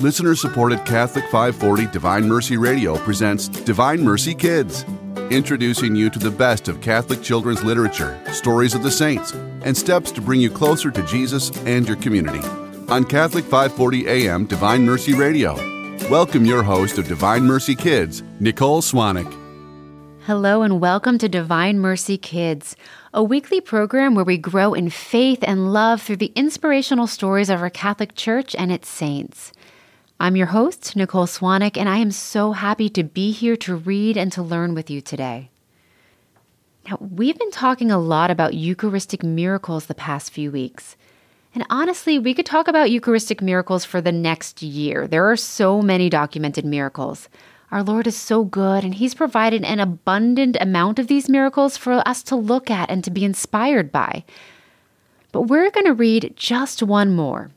Listener supported Catholic 540 Divine Mercy Radio presents Divine Mercy Kids, introducing you to the best of Catholic children's literature, stories of the saints, and steps to bring you closer to Jesus and your community. On Catholic 540 AM Divine Mercy Radio. Welcome your host of Divine Mercy Kids, Nicole Swannack. Hello, and welcome to Divine Mercy Kids, a weekly program where we grow in faith and love through the inspirational stories of our Catholic Church and its saints. I'm your host, Nicole Swannack, and I am so happy to be here to read and to learn with you today. Now, we've been talking a lot about Eucharistic miracles the past few weeks. And honestly, we could talk about Eucharistic miracles for the next year. There are so many documented miracles. Our Lord is so good, and He's provided an abundant amount of these miracles for us to look at and to be inspired by. But we're going to read just one more.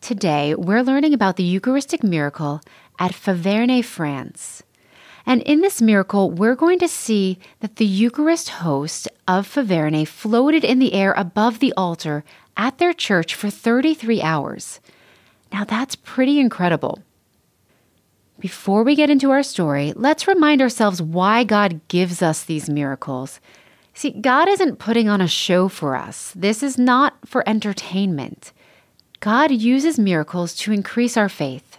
Today, we're learning about the Eucharistic miracle at Faverney, France. And in this miracle, we're going to see that the Eucharist host of Faverney floated in the air above the altar at their church for 33 hours. Now, that's pretty incredible. Before we get into our story, let's remind ourselves why God gives us these miracles. See, God isn't putting on a show for us, this is not for entertainment. God uses miracles to increase our faith.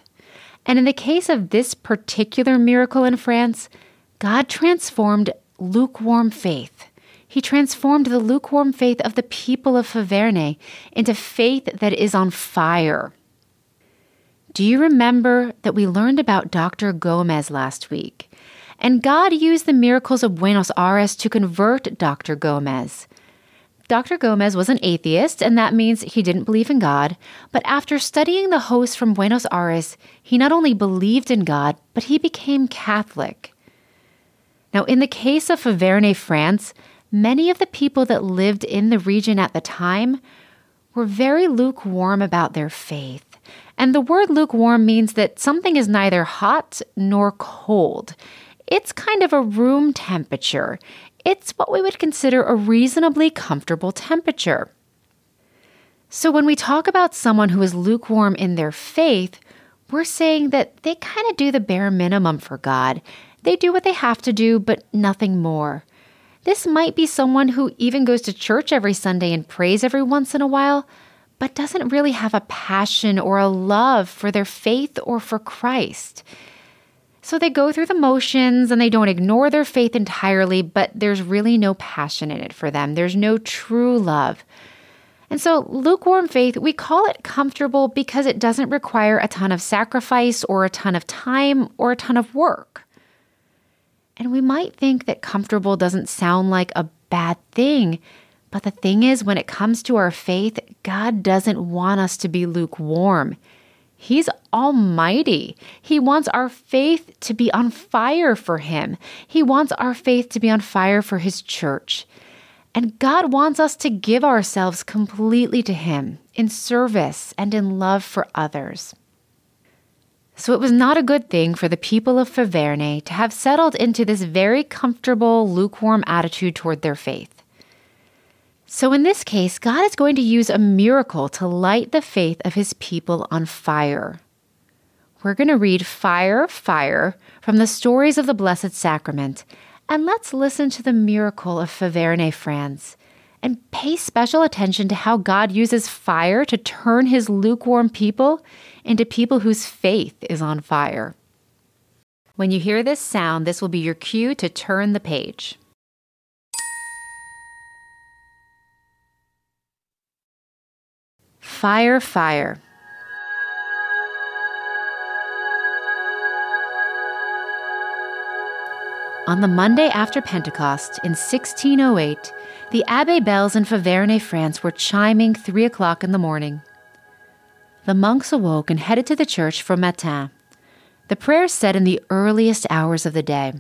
And in the case of this particular miracle in France, God transformed lukewarm faith. He transformed the lukewarm faith of the people of Faverney into faith that is on fire. Do you remember that we learned about Dr. Gomez last week? And God used the miracles of Buenos Aires to convert Dr. Gomez. Dr. Gomez was an atheist, and that means he didn't believe in God. But after studying the host from Buenos Aires, he not only believed in God, but he became Catholic. Now, in the case of Faverney, France, many of the people that lived in the region at the time were very lukewarm about their faith. And the word lukewarm means that something is neither hot nor cold. It's kind of a room temperature. It's what we would consider a reasonably comfortable temperature. So, when we talk about someone who is lukewarm in their faith, we're saying that they kind of do the bare minimum for God. They do what they have to do, but nothing more. This might be someone who even goes to church every Sunday and prays every once in a while, but doesn't really have a passion or a love for their faith or for Christ. So they go through the motions and they don't ignore their faith entirely, but there's really no passion in it for them. There's no true love. And so, lukewarm faith, we call it comfortable because it doesn't require a ton of sacrifice or a ton of time or a ton of work. And we might think that comfortable doesn't sound like a bad thing. But the thing is, when it comes to our faith, God doesn't want us to be lukewarm. He's almighty. He wants our faith to be on fire for Him. He wants our faith to be on fire for His church. And God wants us to give ourselves completely to Him in service and in love for others. So it was not a good thing for the people of Faverney to have settled into this very comfortable, lukewarm attitude toward their faith. So, in this case, God is going to use a miracle to light the faith of his people on fire. We're going to read Fire, Fire from the stories of the Blessed Sacrament, and let's listen to the miracle of Faverney, France, and pay special attention to how God uses fire to turn his lukewarm people into people whose faith is on fire. When you hear this sound, this will be your cue to turn the page. Fire, fire. On the Monday after Pentecost in 1608, the Abbey bells in Faverney, France were chiming three o'clock in the morning. The monks awoke and headed to the church for Matin. The prayers said in the earliest hours of the day.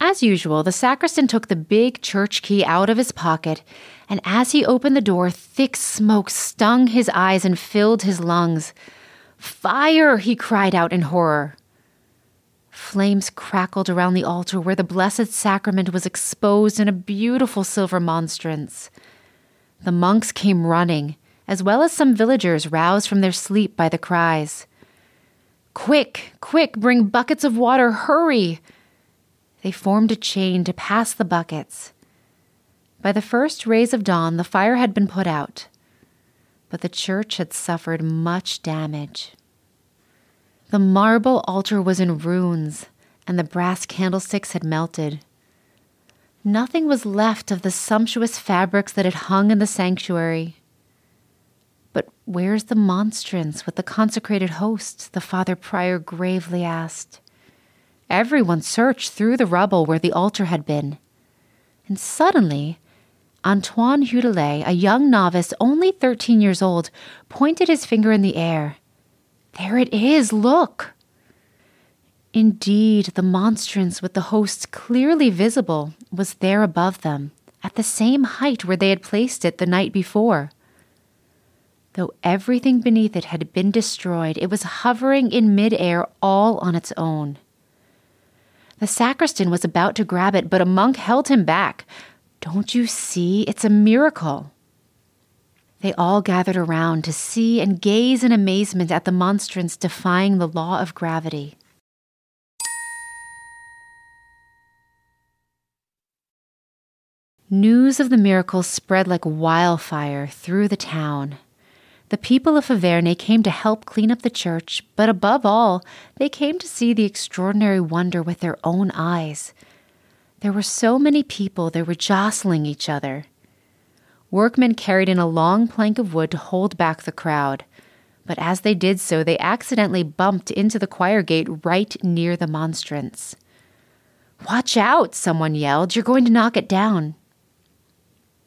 As usual, the sacristan took the big church key out of his pocket, and as he opened the door, thick smoke stung his eyes and filled his lungs. Fire! he cried out in horror. Flames crackled around the altar where the Blessed Sacrament was exposed in a beautiful silver monstrance. The monks came running, as well as some villagers roused from their sleep by the cries. Quick, quick, bring buckets of water, hurry! They formed a chain to pass the buckets. By the first rays of dawn, the fire had been put out, but the church had suffered much damage. The marble altar was in ruins, and the brass candlesticks had melted. Nothing was left of the sumptuous fabrics that had hung in the sanctuary. But where's the monstrance with the consecrated host? the Father Prior gravely asked. Everyone searched through the rubble where the altar had been. And suddenly, Antoine Hudelet, a young novice only 13 years old, pointed his finger in the air. There it is, look! Indeed, the monstrance with the host clearly visible was there above them, at the same height where they had placed it the night before. Though everything beneath it had been destroyed, it was hovering in midair all on its own. The sacristan was about to grab it, but a monk held him back. Don't you see? It's a miracle. They all gathered around to see and gaze in amazement at the monstrance defying the law of gravity. News of the miracle spread like wildfire through the town. The people of Faverney came to help clean up the church, but above all, they came to see the extraordinary wonder with their own eyes. There were so many people, they were jostling each other. Workmen carried in a long plank of wood to hold back the crowd. But as they did so, they accidentally bumped into the choir gate right near the monstrance. Watch out, someone yelled. You're going to knock it down.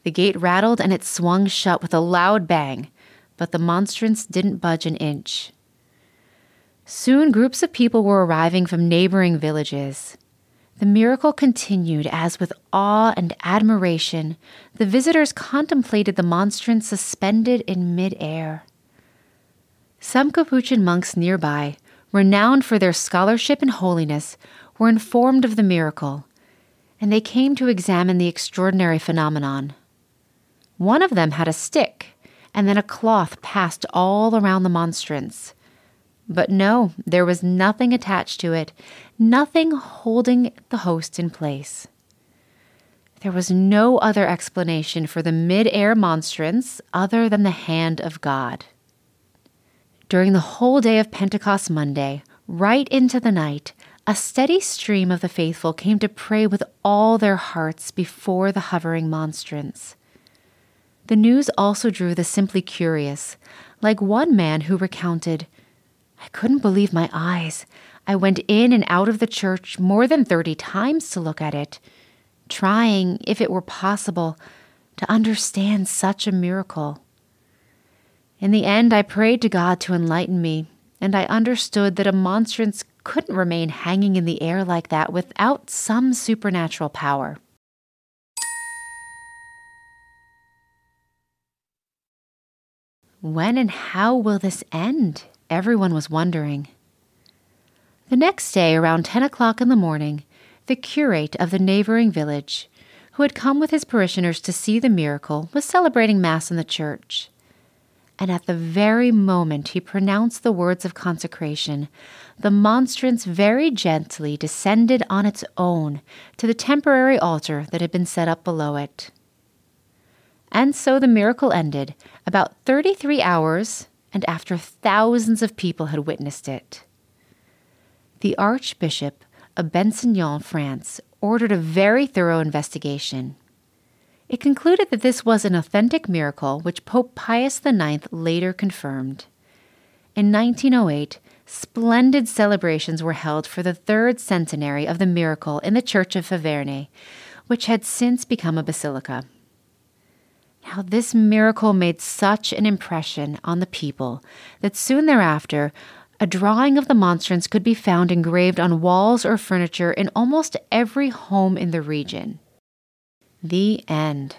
The gate rattled and it swung shut with a loud bang, but the monstrance didn't budge an inch. Soon groups of people were arriving from neighboring villages. The miracle continued as, with awe and admiration, the visitors contemplated the monstrance suspended in midair. Some Capuchin monks nearby, renowned for their scholarship and holiness, were informed of the miracle, and they came to examine the extraordinary phenomenon. One of them had a stick, and then a cloth passed all around the monstrance. But no, there was nothing attached to it, nothing holding the host in place. There was no other explanation for the mid-air monstrance other than the hand of God. During the whole day of Pentecost Monday, right into the night, a steady stream of the faithful came to pray with all their hearts before the hovering monstrance. The news also drew the simply curious, like one man who recounted, I couldn't believe my eyes. I went in and out of the church more than 30 times to look at it, trying, if it were possible, to understand such a miracle. In the end, I prayed to God to enlighten me, and I understood that a monstrance couldn't remain hanging in the air like that without some supernatural power. When and how will this end? Everyone was wondering. The next day, around 10 o'clock in the morning, the curate of the neighboring village, who had come with his parishioners to see the miracle, was celebrating Mass in the church. And at the very moment he pronounced the words of consecration, the monstrance very gently descended on its own to the temporary altar that had been set up below it. And so the miracle ended about 33 hours and after thousands of people had witnessed it the Archbishop of Besançon, France, ordered a very thorough investigation. It concluded that this was an authentic miracle, which Pope Pius IX later confirmed. In 1908, splendid celebrations were held for the third centenary of the miracle in the Church of Faverney, which had since become a basilica. Now, this miracle made such an impression on the people that soon thereafter a drawing of the monstrance could be found engraved on walls or furniture in almost every home in the region. The end.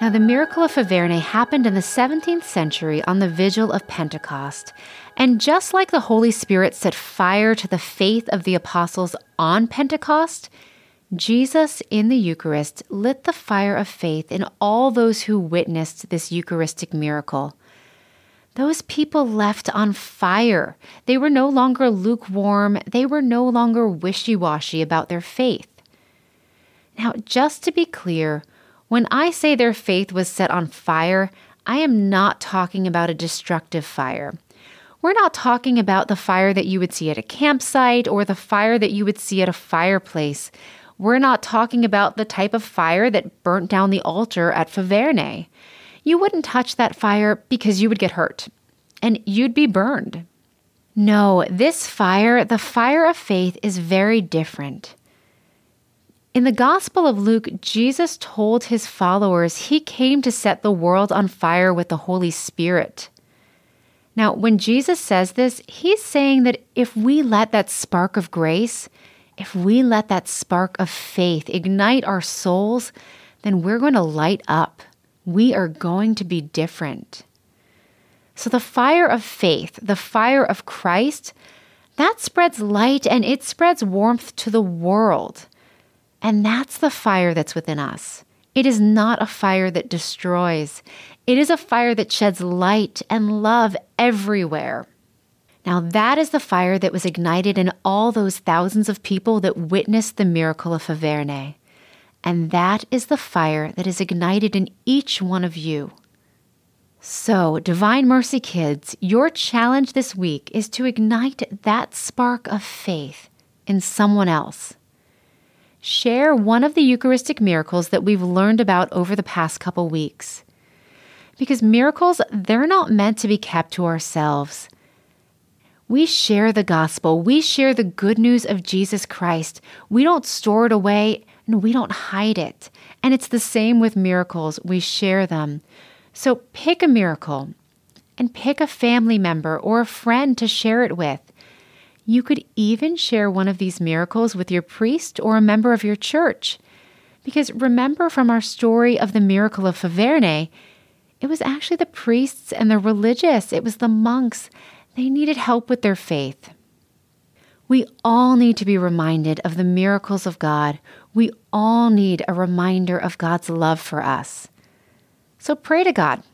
Now, the miracle of Faverney happened in the 17th century on the vigil of Pentecost. And just like the Holy Spirit set fire to the faith of the apostles on Pentecost, Jesus in the Eucharist lit the fire of faith in all those who witnessed this Eucharistic miracle. Those people left on fire. They were no longer lukewarm, they were no longer wishy washy about their faith. Now, just to be clear, when I say their faith was set on fire, I am not talking about a destructive fire. We're not talking about the fire that you would see at a campsite or the fire that you would see at a fireplace. We're not talking about the type of fire that burnt down the altar at Faverney. You wouldn't touch that fire because you would get hurt and you'd be burned. No, this fire, the fire of faith, is very different. In the Gospel of Luke, Jesus told his followers he came to set the world on fire with the Holy Spirit. Now, when Jesus says this, he's saying that if we let that spark of grace, if we let that spark of faith ignite our souls, then we're going to light up. We are going to be different. So, the fire of faith, the fire of Christ, that spreads light and it spreads warmth to the world. And that's the fire that's within us. It is not a fire that destroys, it is a fire that sheds light and love everywhere. Now, that is the fire that was ignited in all those thousands of people that witnessed the miracle of Faverney. And that is the fire that is ignited in each one of you. So, Divine Mercy Kids, your challenge this week is to ignite that spark of faith in someone else share one of the Eucharistic miracles that we've learned about over the past couple weeks. Because miracles, they're not meant to be kept to ourselves. We share the gospel, we share the good news of Jesus Christ. We don't store it away and we don't hide it. And it's the same with miracles, we share them. So pick a miracle and pick a family member or a friend to share it with. You could even share one of these miracles with your priest or a member of your church. Because remember from our story of the miracle of Faverney, it was actually the priests and the religious, it was the monks. They needed help with their faith. We all need to be reminded of the miracles of God. We all need a reminder of God's love for us. So pray to God.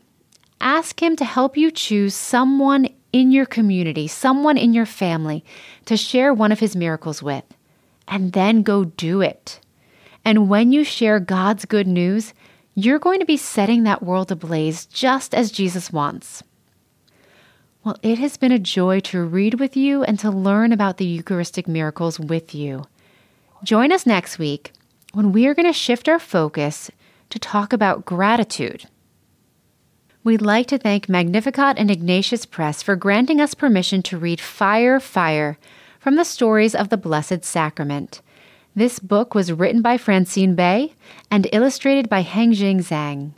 Ask Him to help you choose someone in your community, someone in your family, to share one of his miracles with, and then go do it. And when you share God's good news, you're going to be setting that world ablaze just as Jesus wants. Well, it has been a joy to read with you and to learn about the Eucharistic miracles with you. Join us next week when we are going to shift our focus to talk about gratitude. We'd like to thank Magnificat and Ignatius Press for granting us permission to read Fire, Fire from the stories of the Blessed Sacrament. This book was written by Francine Bay and illustrated by Hengjing Zhang.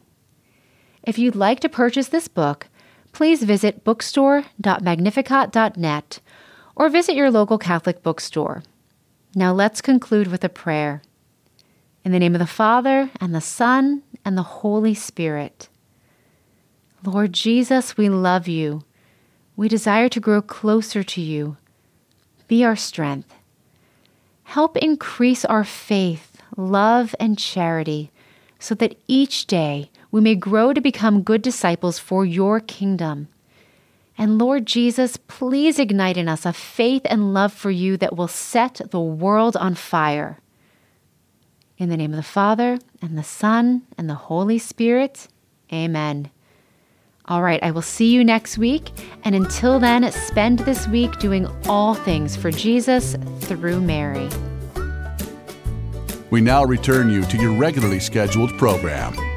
If you'd like to purchase this book, please visit bookstore.magnificat.net or visit your local Catholic bookstore. Now let's conclude with a prayer. In the name of the Father, and the Son, and the Holy Spirit. Lord Jesus, we love you. We desire to grow closer to you. Be our strength. Help increase our faith, love, and charity so that each day we may grow to become good disciples for your kingdom. And Lord Jesus, please ignite in us a faith and love for you that will set the world on fire. In the name of the Father, and the Son, and the Holy Spirit, amen. All right, I will see you next week. And until then, spend this week doing all things for Jesus through Mary. We now return you to your regularly scheduled program.